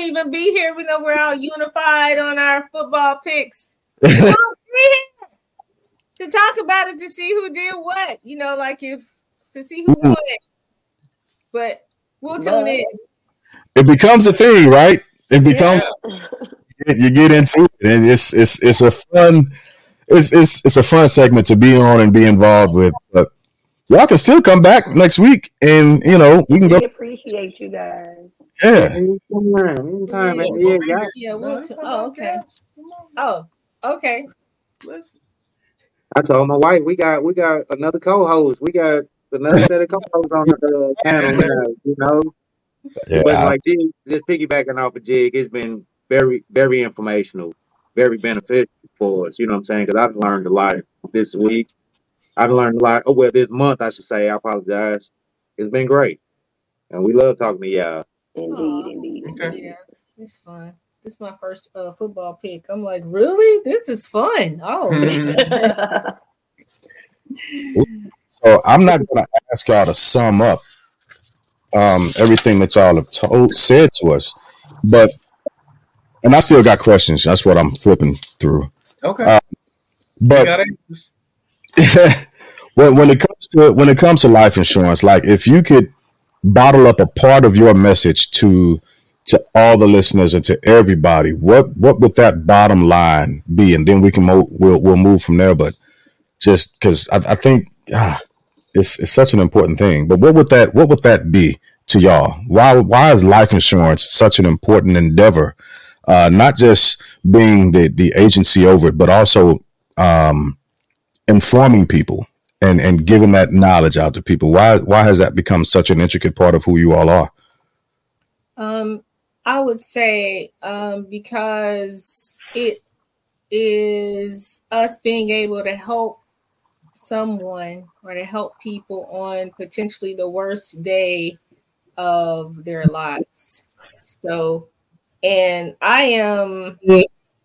won't even be here. We know we're all unified on our football picks. to talk about it to see who did what. You know, like if to see who won it. But we'll tune in. It becomes a thing, right? It becomes yeah. you get into it, and it's it's it's a fun it's it's it's a fun segment to be on and be involved with. But y'all can still come back next week, and you know we can we go. Appreciate you guys. Yeah. Anytime, yeah, yeah, yeah. yeah we'll t- oh, okay. Oh, okay. I told my wife we got we got another co-host. We got another set of co-hosts on the uh, panel now. You know, yeah. but like Jig, just piggybacking off of Jig, it's been very very informational, very beneficial for us. You know what I'm saying? Because I've learned a lot this week. I've learned a lot. Oh well, this month I should say. I apologize. It's been great, and we love talking to y'all. Indeed, indeed. Okay. Yeah, it's fun. This is my first uh, football pick. I'm like, really? This is fun. Oh. so I'm not going to ask y'all to sum up um, everything that y'all have told said to us, but and I still got questions. That's what I'm flipping through. Okay. Uh, but when when it comes to when it comes to life insurance, like if you could bottle up a part of your message to to all the listeners and to everybody, what what would that bottom line be? And then we can mo- we'll we'll move from there. But just because I, I, think ah, it's it's such an important thing. But what would that what would that be to y'all? Why why is life insurance such an important endeavor? Uh, not just being the the agency over it, but also um, informing people and and giving that knowledge out to people. Why why has that become such an intricate part of who you all are? Um, I would say um, because it is us being able to help someone or to help people on potentially the worst day of their lives. So, and I am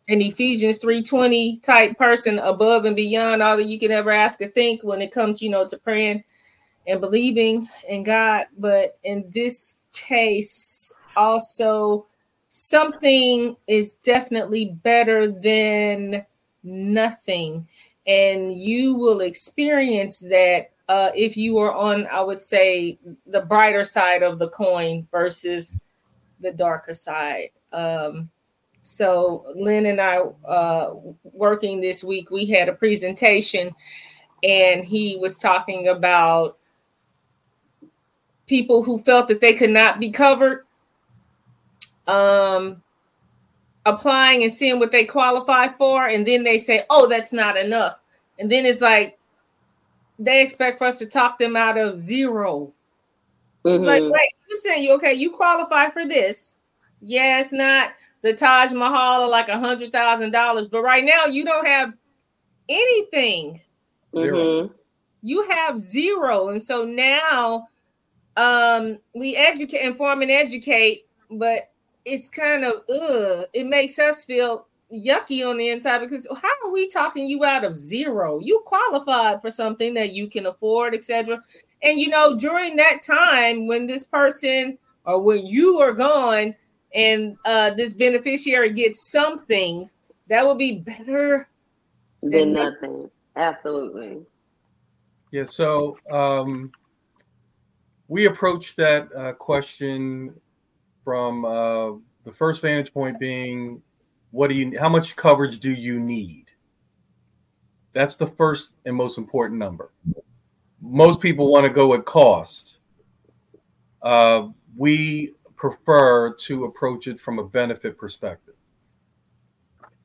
an Ephesians 3:20 type person above and beyond all that you could ever ask or think when it comes, you know, to praying and believing in God. But in this case, also something is definitely better than nothing. And you will experience that uh, if you are on, I would say, the brighter side of the coin versus the darker side. Um, so Lynn and I uh, working this week, we had a presentation, and he was talking about people who felt that they could not be covered, um, applying and seeing what they qualify for, and then they say, "Oh, that's not enough," and then it's like they expect for us to talk them out of 0 mm-hmm. It's like, mm-hmm. wait, you saying you okay? You qualify for this? Yeah, it's not the Taj Mahal are like a hundred thousand dollars, but right now you don't have anything. Mm-hmm. You have zero, and so now um, we educate, inform, and educate, but it's kind of ugh. It makes us feel yucky on the inside because how are we talking you out of zero? You qualified for something that you can afford, etc. And you know, during that time when this person or when you are gone, and uh, this beneficiary gets something, that would be better than, than nothing. Absolutely. Yeah. So um, we approached that uh, question from uh, the first vantage point being, what do you? How much coverage do you need? That's the first and most important number. Most people want to go at cost. Uh, we prefer to approach it from a benefit perspective.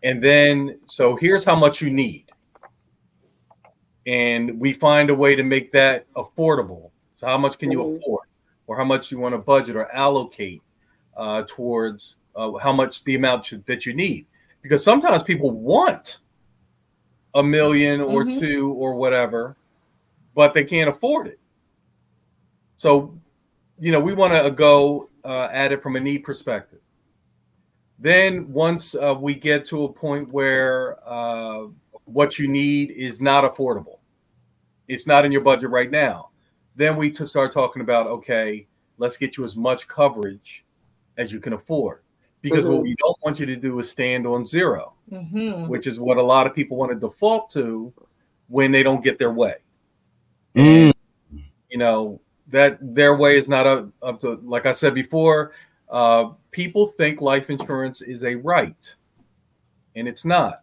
And then, so here's how much you need. And we find a way to make that affordable. So, how much can you mm-hmm. afford, or how much you want to budget or allocate uh, towards uh, how much the amount should, that you need? Because sometimes people want a million or mm-hmm. two or whatever, but they can't afford it. So, you know, we want to go uh, at it from a need perspective. Then once uh, we get to a point where uh, what you need is not affordable, it's not in your budget right now, then we to start talking about okay, let's get you as much coverage as you can afford. because what Mhm. we don't want you to do is stand on 0 Mm-hmm. which is what a lot of people want to default to when they don't get their way. Mm, You know that their way is not up, up to like I said before. Uh, people think life insurance is a right, and it's not.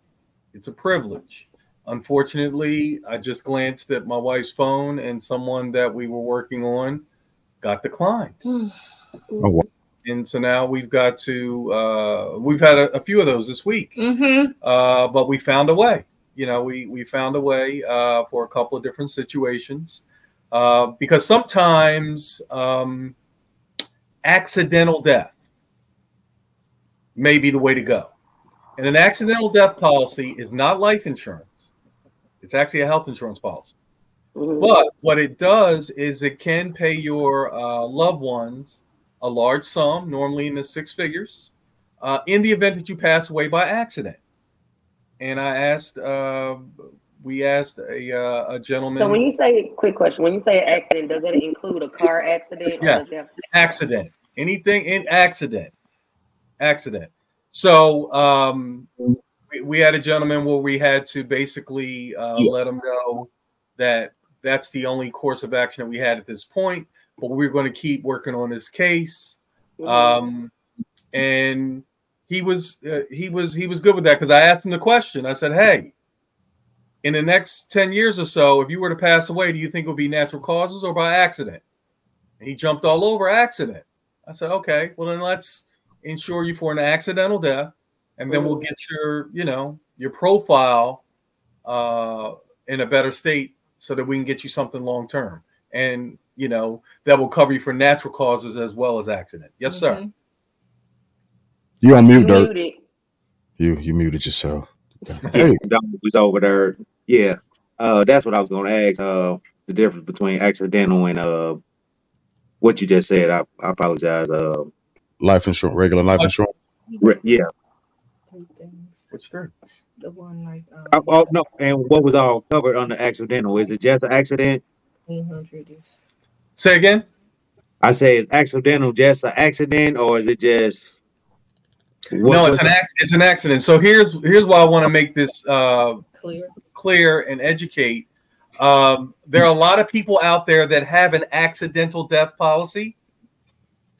It's a privilege. Unfortunately, I just glanced at my wife's phone, and someone that we were working on got declined. oh, wow. and so now we've got to uh, we've had a, a few of those this week Mm-hmm. uh, but we found a way you know we we found a way uh, for a couple of different situations uh, because sometimes um, accidental death may be the way to go and an accidental death policy is not life insurance it's actually a health insurance policy Mhm. but what it does is it can pay your uh, loved ones a large sum, normally in the six figures, uh, in the event that you pass away by accident. And I asked, uh, we asked a, uh, a gentleman, So when you say quick question, when you say accident, does it include a car accident? Yeah. does accident, anything in accident, accident. So um, we, we had a gentleman where we had to basically uh, Yeah. let him know that that's the only course of action that we had at this point. But we're going to keep working on this case. Mhm. Um, and he was uh, he was he was good with that because I asked him the question. I said, "Hey, in the next ten years or so, if you were to pass away, do you think it would be natural causes or by accident?" And he jumped all over accident. I said, "Okay, well then let's insure you for an accidental death, and then we'll get your you know your profile uh, in a better state so that we can get you something long term, and you know that will cover you for natural causes as well as accident." Yes, sir. Mhm. You on You mute, Dirk. You you muted yourself. Hey, Don was over there. Yeah. Uh, that's what I was gonna ask. Uh, the difference between accidental and uh, what you just said. I, I apologize. Uh, life insurance, regular life insurance. re- yeah. Three things. Which true. The one like um, Oh, oh no. And what was all covered under accidental? Is it just an accident? 800 is Say again. I say accidental just an accident, or is it just? What- no, it's an it- ac- it's an accident. So here's here's why I want to make this uh, clear. clear and educate. Um, there are a lot of people out there that have an accidental death policy,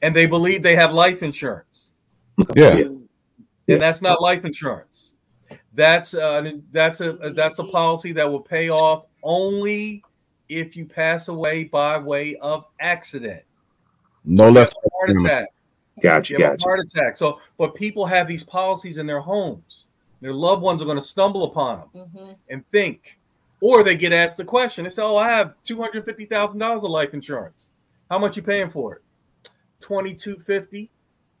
and they believe they have life insurance, Yeah, and that's not life insurance. That's uh, that's a that's a policy that will pay off only if you pass away by way of accident, no left. heart attack. Gotcha. you have Gotcha. a heart attack. So, but people have these policies in their homes. Their loved ones are going to stumble upon them Mm-hmm. and think, or they get asked the question. They say, "Oh, I have two hundred fifty thousand dollars of life insurance. How much you paying for it? Twenty two fifty?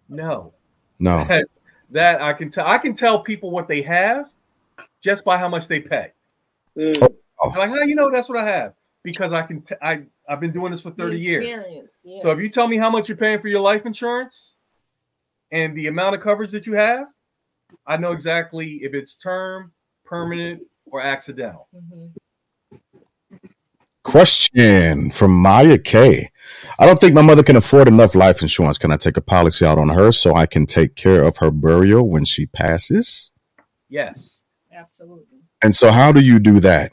No, No, that, that I can tell. I can tell people what they have just by how much they pay. Mhm. They're like, how you know that's what I have? Because I can. T- I I've been doing this for thirty years. Yeah. So if you tell me how much you're paying for your life insurance and the amount of coverage that you have, I know exactly if it's term, permanent, or accidental. Mhm. Question from Maya K. I don't think my mother can afford enough life insurance. Can I take a policy out on her so I can take care of her burial when she passes? Yes. Absolutely. And so, how do you do that?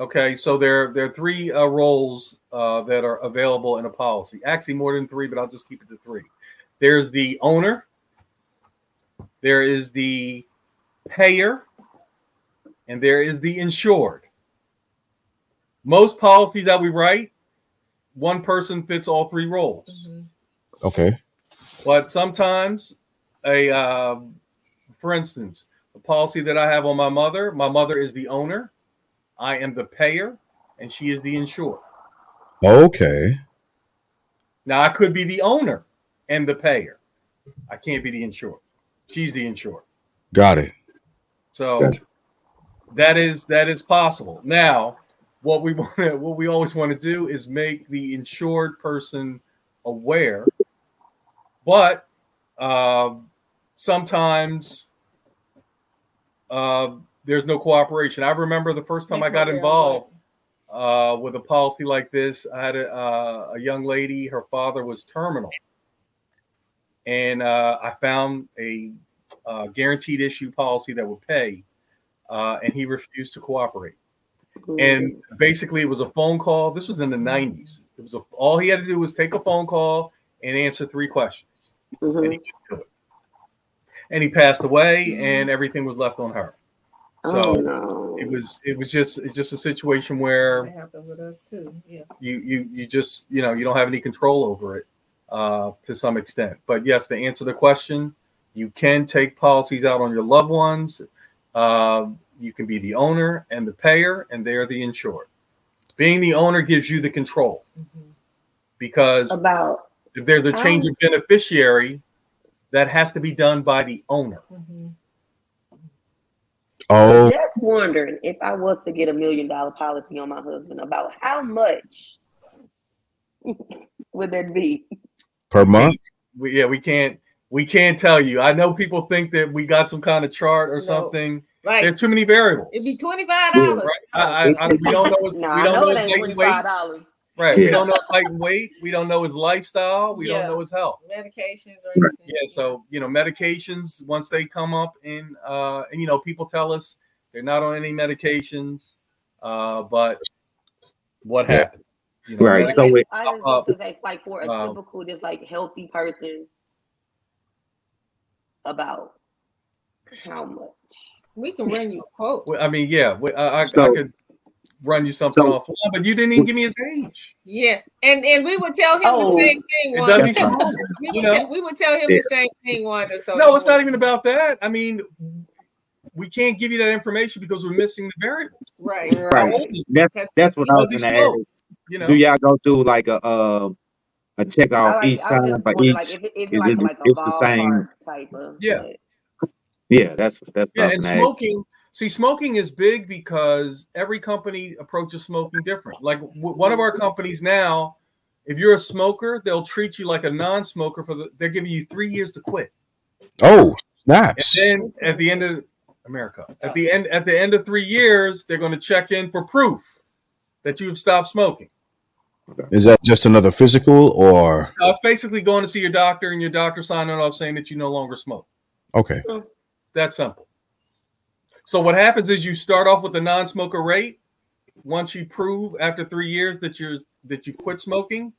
Okay. So there there are three uh, roles uh, that are available in a policy. Actually, more than three, but I'll just keep it to three. There's the owner. There is the payer, and there is the insured. Most policies that we write, one person fits all three roles. Mhm. Okay. But sometimes, a um, for instance, a policy that I have on my mother, my mother is the owner, I am the payer, and she is the insured. Okay. Now I could be the owner and the payer. I can't be the insured. She's the insured. Got it. So Gotcha. that is that is possible. Now, what we want to what we always want to do is make the insured person aware, but um sometimes uh, there's no cooperation. I remember the first time I got involved uh, with a policy like this. I had a, uh, a young lady. Her father was terminal, and uh, I found a uh, guaranteed issue policy that would pay, uh, and he refused to cooperate. And basically, it was a phone call. This was in the '90s. It was a, all he had to do was take a phone call and answer three questions, Mhm. and he it. And he passed away, and everything was left on her. So oh no. it was it was just it's just a situation where That happened with us too. Yeah. you you you just you know you don't have any control over it uh, to some extent. But yes, to answer the question, you can take policies out on your loved ones. Uh, you can be the owner and the payer, and they're the insured. Being the owner gives you the control Mhm. because About if there's a change of beneficiary, that has to be done by the owner. Mhm. Oh, just wondering if I was to get a million dollar policy on my husband, about how much would that be? per month? We, yeah, we can't we can't tell you. I know people think that we got some kind of chart or No. something. Right. There's too many variables. It'd be twenty five dollars. I, I, I, we don't know his, No, we don't know know it his ain't height twenty and weight. Five dollars. Right. We don't know his height and weight. We don't know his lifestyle. We Yeah. don't know his health. Medications or anything. Yeah. So you know, medications once they come up in, uh, and you know, people tell us they're not on any medications, uh, but what Yeah. happened? You know, Right, medic- so it- I just uh, want to say, like for a um, typical, just like healthy person, about how much? We can run you a quote. I mean, yeah, we- I, I, I So- could run you something so- off, but you didn't even give me his age. Yeah, and and we would tell him Oh, the same thing. It Wanda. doesn't That's we, you would know? tell, we would tell him Yeah. the same thing, Wanda. So No, it's not even about that. I mean, we can't give you that information because we're missing the variables. right. Right. old is he? That's That's- that's what I was Because he gonna ask. You know, Do y'all go through like a uh, a check I off like, each time just for each? like, if it, if is like, it- like it's the same- type of Yeah. Yeah, that's that's yeah, and gonna ask. smoking. See, smoking is big because every company approaches smoking different. Like w- one of our companies now, if you're a smoker, they'll treat you like a non-smoker for the. They're giving you three years to quit. Oh, And then at the end of America, at the end at the end of three years, they're going to check in for proof that you've stopped smoking. Is that just another physical or Uh, it's basically going to see your doctor and your doctor signing off saying that you no longer smoke. okay? that's simple. So what happens is you start off with a non-smoker rate. Once you prove after three years that you're that you've quit smoking,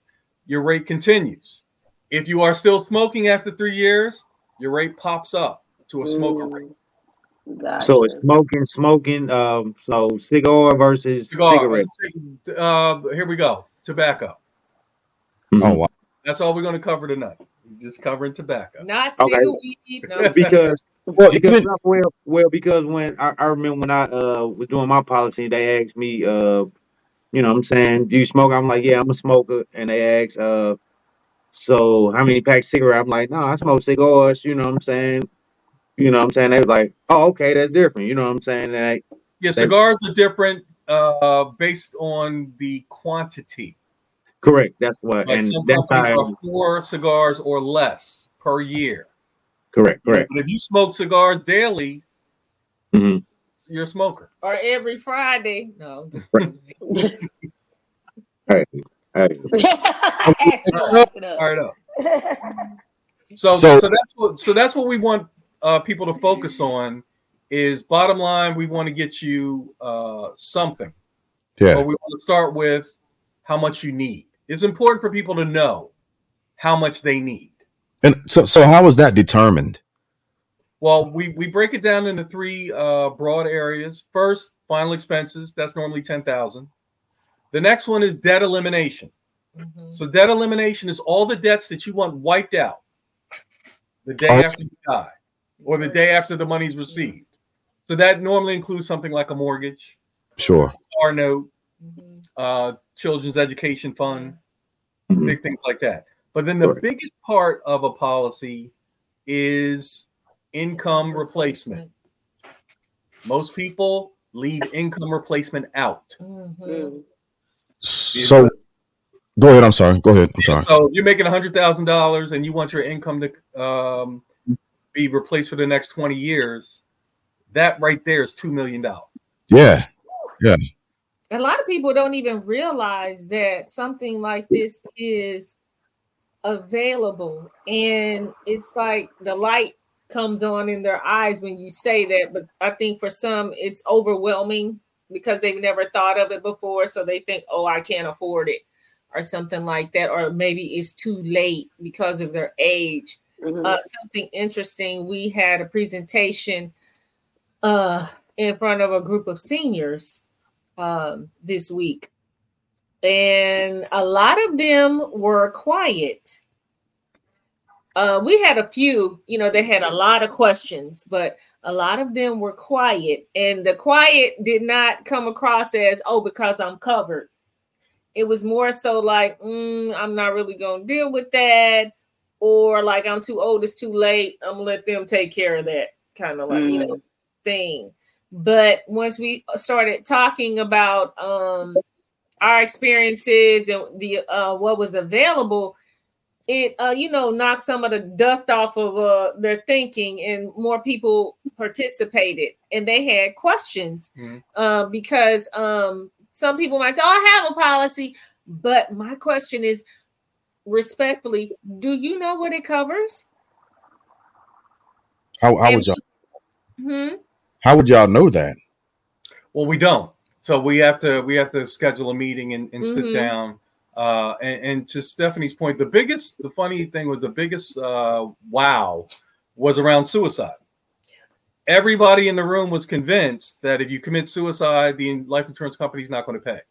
your rate continues. If you are still smoking after three years, your rate pops up to a smoker rate. Mm, gotcha. So it's smoking, smoking. Um, so cigar versus Cigar, cigarettes. Uh, here we go. Tobacco. Oh wow. That's all we're going to cover tonight. We're just covering tobacco. Not Okay. weed. No. because Well, because even, well well because when I, I remember when I uh was doing my policy, they asked me uh you know what I'm saying do you smoke? I'm like yeah I'm a smoker, and they asked uh so how many packs of cigarette? I'm like no I smoke cigars. You know what I'm saying. You know what I'm saying. They was like oh okay that's different. You know what I'm saying. And I, Yeah, They- cigars are different uh, based on the quantity. Correct. That's what Like and some that's companies how are four cigars or less per year. correct correct. But if you smoke cigars daily, hmm you're a smoker. Or every Friday. No. just- Hey, hey. Look it up. All right. So, So- so, that's what so that's what we want uh, people to focus on. Is bottom line, we want to get you uh, something. yeah. But we want to start with how much you need. It's important for people to know how much they need. And so, so how is that determined? Well, we, we break it down into three uh, broad areas. First, final expenses. That's normally ten thousand. The next one is debt elimination. Mhm. So debt elimination is all the debts that you want wiped out the day Okay. after you die, or the day after the money's received. So that normally includes something like a mortgage, Sure. car note, Mhm. uh, children's education fund, Mhm. big things like that. But then the Correct. biggest part of a policy is income replacement. Most people leave income replacement out. Mhm. Mm. So, go ahead. I'm sorry. Go ahead. I'm sorry. So you're making hundred thousand dollars and you want your income to um, be replaced for the next twenty years. That right there is two million dollars. Yeah. Yeah. A lot of people don't even realize that something like this is available. And it's like the light comes on in their eyes when you say that. But I think for some, it's overwhelming because they've never thought of it before. So they think, oh, I can't afford it or something like that. Or maybe it's too late because of their age. Mm-hmm. Uh, something interesting. We had a presentation uh, in front of a group of seniors um, this week, and a lot of them were quiet. Uh, we had a few, you know, they had a lot of questions, but a lot of them were quiet, and the quiet did not come across as, oh, because I'm covered. It was more so like, mm, I'm not really going to deal with that or like I'm too old, it's too late. I'm gonna let them take care of that kind of like mm. you know thing. But once we started talking about um our experiences and the uh what was available, it uh you know knocked some of the dust off of uh their thinking and more people participated and they had questions mm. uh, because um some people might say, Oh, I have a policy, but my question is respectfully, do you know what it covers? How, how would y'all? Hmm? How would y'all know that? Well, we don't. So we have to we have to schedule a meeting and, and mm-hmm. sit down. Uh, and, and, to Stephanie's point, the biggest, the funny thing was the biggest uh, wow was around suicide. Everybody in the room was convinced that if you commit suicide, the life insurance company is not going to pay.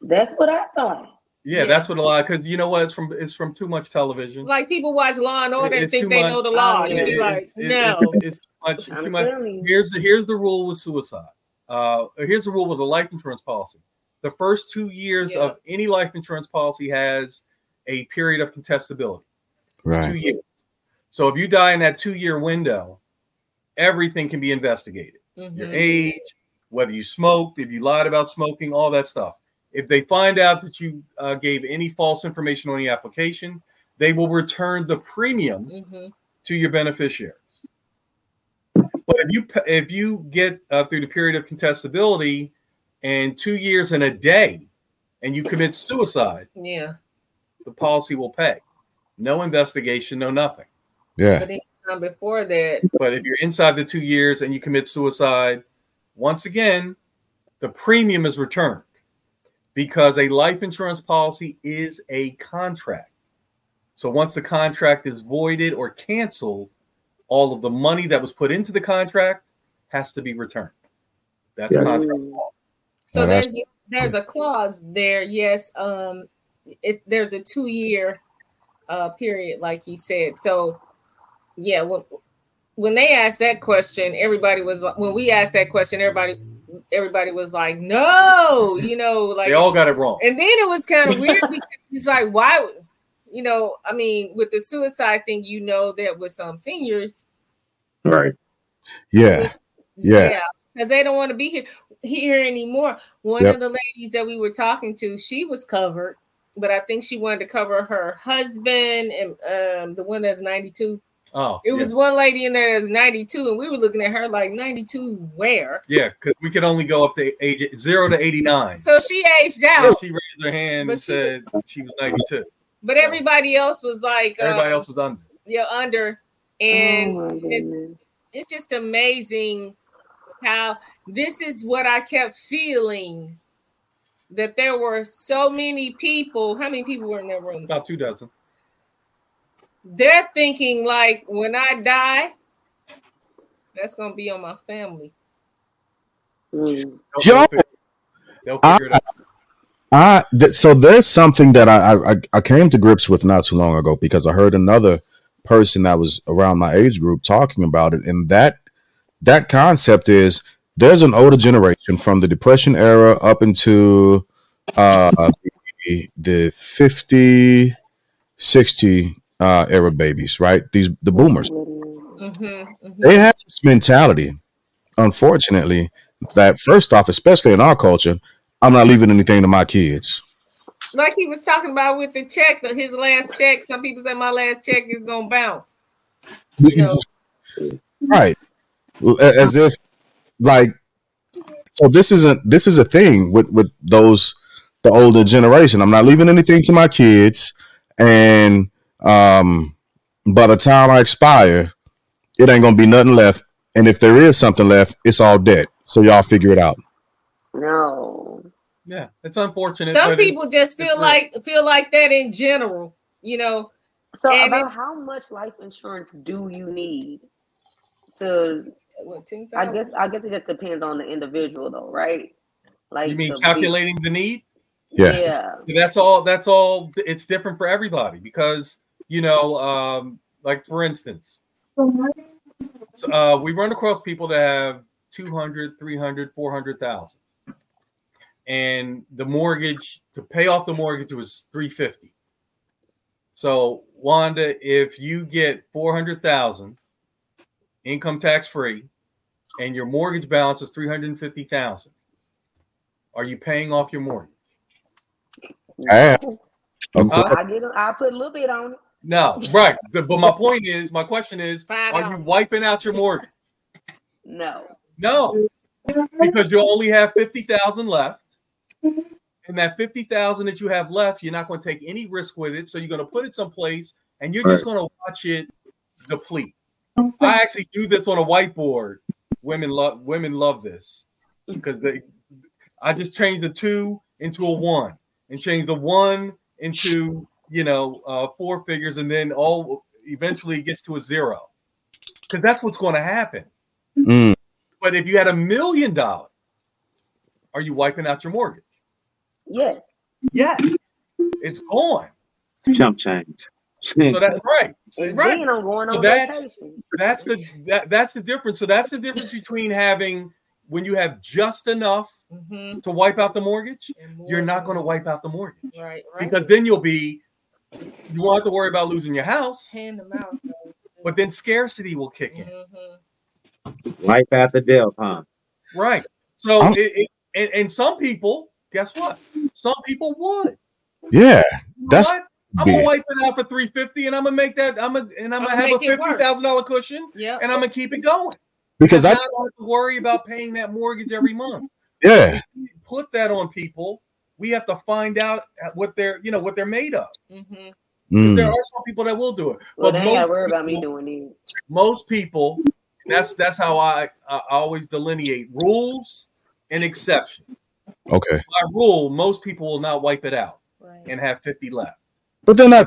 That's what I thought. Yeah, yeah, that's what a lot because you know what? It's from it's from too much television. Like people watch Law and Order and think they much, know the law. It, it, like, it, no, it's, too much. It's too much. Here's the here's the rule with suicide. Uh, here's the rule with a life insurance policy. The first two years yeah. of any life insurance policy has a period of contestability. Right. Two years. So if you die in that two year window, everything can be investigated. Mm-hmm. Your age, whether you smoked, if you lied about smoking, all that stuff. If they find out that you uh, gave any false information on the application, they will return the premium mm-hmm. to your beneficiaries. But if you if you get uh, through the period of contestability and two years and a day, and you commit suicide, yeah, the policy will pay. No investigation, no nothing. Yeah. But before that, but if you're inside the two years and you commit suicide, once again, the premium is returned because a life insurance policy is a contract. So once the contract is voided or canceled, all of the money that was put into the contract has to be returned. That's yeah. contract law. So there's there's a clause there. Yes, um, it, there's a two year uh, period, like he said. So yeah, when when they asked that question, everybody was when we asked that question, everybody everybody was like, no, you know, like they all got it wrong. And then it was kind of weird because it's like, why, you know, I mean, with the suicide thing, you know, that with some seniors, right? Yeah, yeah, because they don't want to be here here anymore. One yep. of the ladies that we were talking to, she was covered, but I think she wanted to cover her husband and um, the one that's ninety two. Oh, it was one lady in there that's 92, and we were looking at her like 92 where? Yeah, because we could only go up to age zero to 89. So she aged out. she raised her hand but and she, said she was 92. But everybody else was like everybody um, else was under. Yeah, under. And oh it's, it's just amazing how this is what I kept feeling that there were so many people. How many people were in that room? About two dozen they're thinking like when I die, that's gonna be on my family. Mm. Joe, I, I th- so there's something that I, I I came to grips with not too long ago because I heard another person that was around my age group talking about it, and that that concept is there's an older generation from the Depression era up into uh, the, the 50, 60 uh, era babies, right? These the boomers. Mm-hmm, mm-hmm. They have this mentality, unfortunately, that first off, especially in our culture, I'm not leaving anything to my kids. Like he was talking about with the check, his last check. Some people say my last check is gonna bounce. You know? Right, as if like so. This isn't this is a thing with with those the older generation. I'm not leaving anything to my kids, and Um, by the time I expire, it ain't gonna be nothing left. And if there is something left, it's all debt. So y'all figure it out. No. Yeah, it's unfortunate. Some but it- people just feel it's like feel like that in general. You know, So And about how much life insurance do you need to what, I guess I guess it just depends on the individual though, right? Like you mean to be- calculating the need? Yeah. yeah. That's all. That's all. It's different for everybody because you know, um, like for instance, so, uh, we run across people that have 200, 300, 400,000. And the mortgage to pay off the mortgage was 350. So, Wanda, if you get 400,000 income tax free and your mortgage balance is 350,000, are you paying off your mortgage? Yeah. Of Huh? I get I put a little bit on it. No, right. But but my point is, my question is, are you wiping out your mortgage? No. No, because you only have 50,000 left. And that 50,000 that you have left, you're not going to take any risk with it. So you're going to put it someplace and you're just going to watch it deplete. I actually do this on a whiteboard. Women love women love this because they I just changed the two into a one and changed the one into you know uh, four figures and then all eventually gets to a zero because that's what's going to happen. Mm, But if you had a million dollars, are you wiping out your mortgage? Yes. Yes, it's gone. Jump change. So that's right. And Right. then I'm going So that's- vacation. That's the that, that's the difference. So that's the difference between having when you have just enough Mhm. to wipe out the mortgage. And You're not going to wipe out the mortgage right, right. because then you'll be you won't have to worry about losing your house, hand them out. though. but then scarcity will kick in. Mhm. Life after death, huh? Right. So it, it and, and some people, guess what? Some people would. yeah. You know That's what? I'm gonna wipe it out for 350 and I'm gonna make that I'm gonna and I'm I'ma gonna have a make it work. fifty thousand dollar cushion Yep. and I'm gonna keep it going. Because I I don't have to worry about paying that mortgage every month. yeah. Put that on people. We have to find out what they're you know what they're made of. Mhm. Mm, There are some people that will do it, Well, but they ain't gotta most worry about me people- doing it. most people that's that's how I, I always delineate rules and exceptions. okay. By rule, most people will not wipe it out Right. and have 50 left. But they're not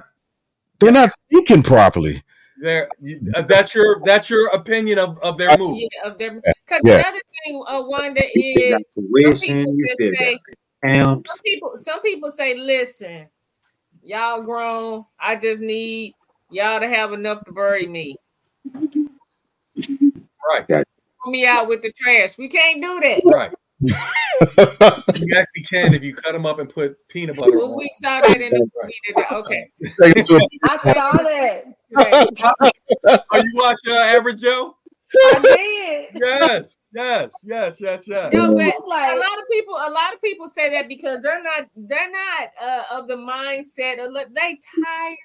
they're not thinking properly. There, uh, that's your that's your opinion of, of their move. Yeah, of them. Because Yeah. the other thing, uh, Wanda, You is some people just say, got camps. Some people, some people say, listen, y'all grown. I just need y'all to have enough to bury me. Right, Throw me out with the trash. We can't do that. right. You actually can if you cut them up and put peanut butter Well, on. we saw that in the movie today. Okay. Take it to saw that. Right. Oh, you watching uh, Average Joe? I did. Yes, yes, yes, yes, yes. No, but like- a lot of people, a lot of people say that because they're not, they're not uh, of the mindset of look, they tired.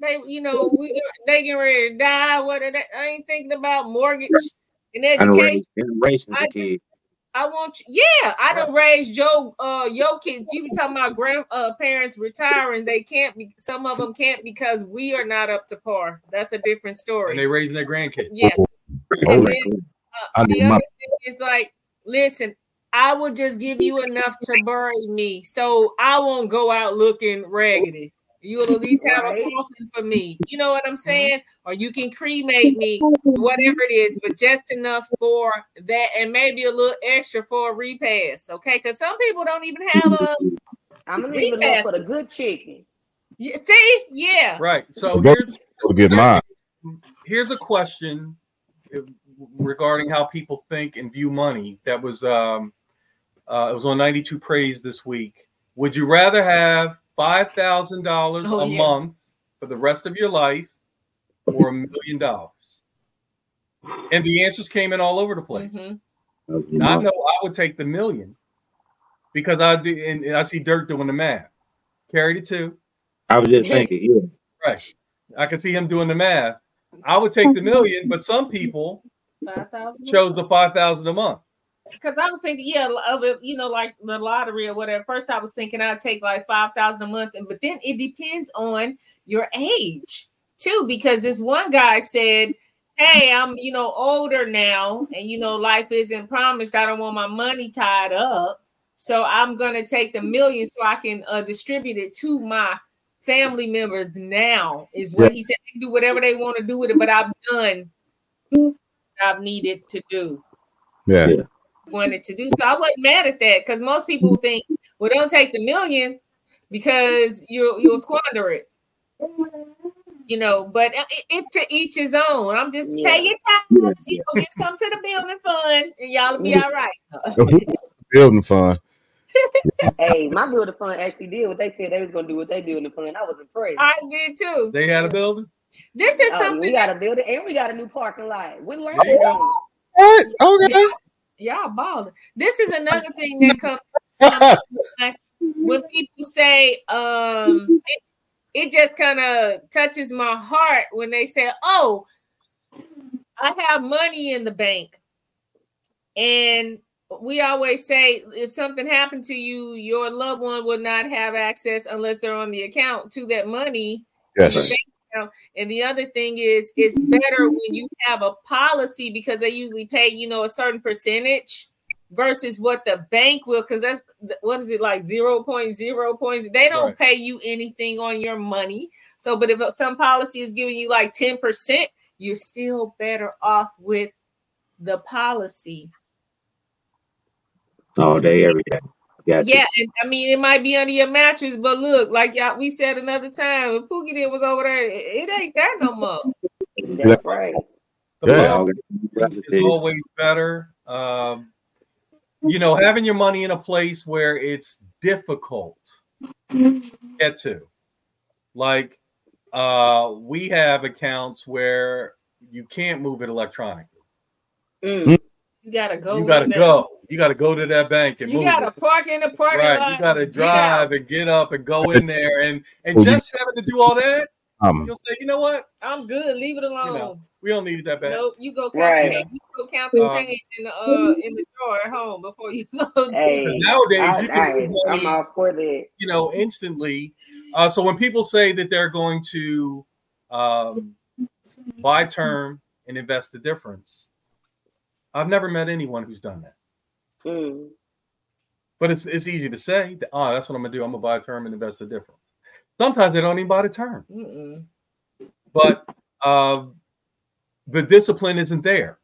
They, you know, we they getting ready to die. What are they? I ain't thinking about mortgage and I done education. raised generations I of kids. I want you. Yeah, I don't raise Joe, uh, your kids. You be talking about grand uh, retiring. They can't be. Some of them can't because we are not up to par. That's a different story. And they raising their grandkids. yeah. Oh, And yeah. then, I uh, need the my- other thing is like, listen, I will just give you enough to bury me, so I won't go out looking raggedy. You'll at least have a coffin for me. You know what I'm saying? Or you can cremate me, whatever it is, but just enough for that, and maybe a little extra for a repass. Okay, because some people don't even have a. I'm gonna leave it up for the good chicken. You See, yeah, Right. So Go- here's Go get mine. here's a question regarding how people think and view money. That was um, uh, it was on 92 Praise this week. Would you rather have five thousand dollars Oh, a yeah. month for the rest of your life, or a million dollars? And the answers came in all over the place. Mhm. Now, I know I would take the million because I did, and and I see Dirk doing the math. Carry the two. I was just thinking, yeah. Right. I can see him doing the math. I would take the million, but some people five thousand. chose the five thousand a month. because I was thinking, yeah, of it, you know, like the lottery or whatever. First, I was thinking I'd take like five thousand a month, and but then it depends on your age too, because this one guy said, "Hey, I'm you know older now, and you know life isn't promised. I don't want my money tied up, so I'm gonna take the million so I can uh, distribute it to my." Family members now is what he said. They can do whatever they want to do with it, but I've done I've needed to do. Yeah. Wanted to do so. I wasn't mad at that because most people think, well, don't take the million because you'll you'll squander it. You know, but it, it to each his own. I'm just Yeah. pay your taxes, you know, give some to the building fund, and y'all will be all right. Building fun. Hey, my building fund actually did what they said they was gonna do what they do in the fund. I was impressed. I did too. They had a building. This is Oh, something we got a building and we got a new parking lot. We learned There you it. What? Okay. y'all balling. This is another thing that comes like, when people say um it, it just kind of touches my heart when they say oh i have money in the bank and we always say if something happened to you your loved one would not have access unless they're on the account to that money. Yes. and the other thing is it's better when you have a policy because they usually pay you know a certain percentage versus what the bank will because that's what is it like 0.0 points? They don't Right. pay you anything on your money. So but if some policy is giving you like 10% you're still better off with the policy all day, every day. Got you. yeah and i mean it might be under your mattress but look like y'all we said another time if Pookie did was over there it, it ain't that no more That's right. The Yeah. policy is always better. Um, you know, having your money in a place where it's difficult to get to. Like uh, we have accounts where you can't move it electronically. Mm. You gotta go you gotta in there. go. You gotta go to that bank and you move gotta it. park in the parking Right. lot You gotta get out. drive and get up and go in there and and just having to do all that, Um, you'll say, you know what? i'm good leave it alone know, We don't need it that bad. Nope, you go count, Right. you go count the Uh, change in the uh in the drawer at home before you go to Hey, nowadays I, you can move I, money I'm all for that. you know, instantly. Uh, so when people say that they're going to um, buy term and invest the difference, I've never met anyone who's done that. Mm. But it's it's easy to say, that, oh, that's what I'm gonna do. I'm gonna buy a term and invest the difference. Sometimes they don't even buy the term, Mm-mm. but uh, the discipline isn't there.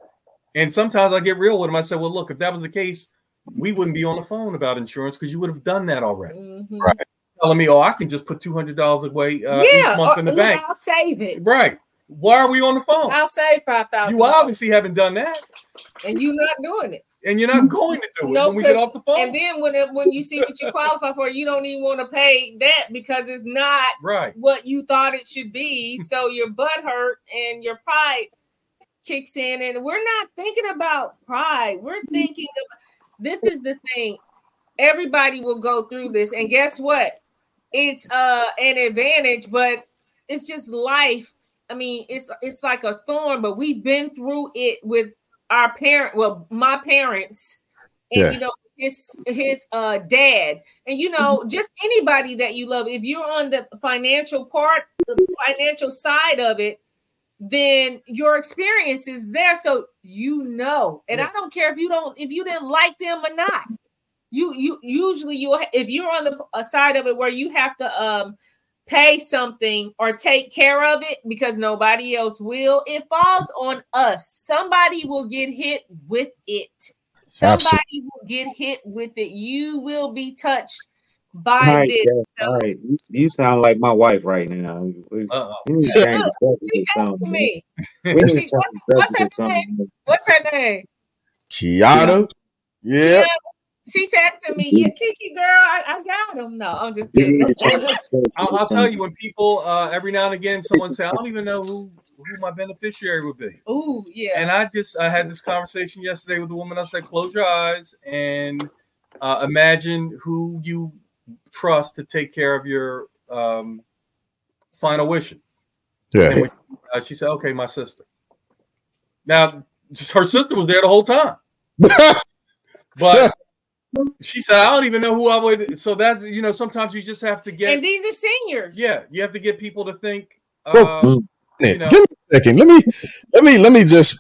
And sometimes I get real with them. I say, well, look, if that was the case, we wouldn't be on the phone about insurance because you would have done that already. Mhm. Right. Telling me, oh, I can just put two hundred dollars away uh, yeah, each month or- in the look, bank. I'll save it. Right. Why are we on the phone? I'll save five thousand. You obviously haven't done that, and you're not doing it. and you're not going to do it No, when we get off the phone. And then when it, when you see what you qualify for, you don't even want to pay that because it's not right. what you thought it should be. So your butt hurt and your pride kicks in, and we're not thinking about pride. We're thinking of this is the thing. Everybody will go through this, and guess what? It's uh an advantage, but it's just life. I mean, it's it's like a thorn, but we've been through it with our parent, well, my parents, and Yeah. you know, his his uh dad, and you know, just anybody that you love. If you're on the financial part, the financial side of it, then your experience is there, so you know. And I don't care if you don't, if you didn't like them or not. You you usually you if you're on the side of it where you have to um pay something or take care of it because nobody else will, it falls on us. Somebody will get hit with it. Somebody Absolutely. will get hit with it. You will be touched by Nice, this. yeah, So all right. You, you sound like my wife right now. We, Uh-oh. we need to change the subject or something. me. We need to She- change the what's subject or her something. What's her name? Kiana. Yeah. She texted me, yeah, Kiki girl, I, I got him. No, I'm just kidding. need to change the subject I'll, I'll tell you when people uh, every now and again someone say I don't even know who who my beneficiary would be, Oh yeah. and I just I had this conversation yesterday with the woman. I said close your eyes and uh, imagine who you trust to take care of your um, final wishes. And Yeah. when, uh, she said, "Okay, my sister." Now, just her sister was there the whole time. But she said, I don't even know who I would. So that you know, sometimes you just have to get. And these are seniors. Yeah, you have to get people to think. Uh, Well, you know, Give me a second. Let me let me let me just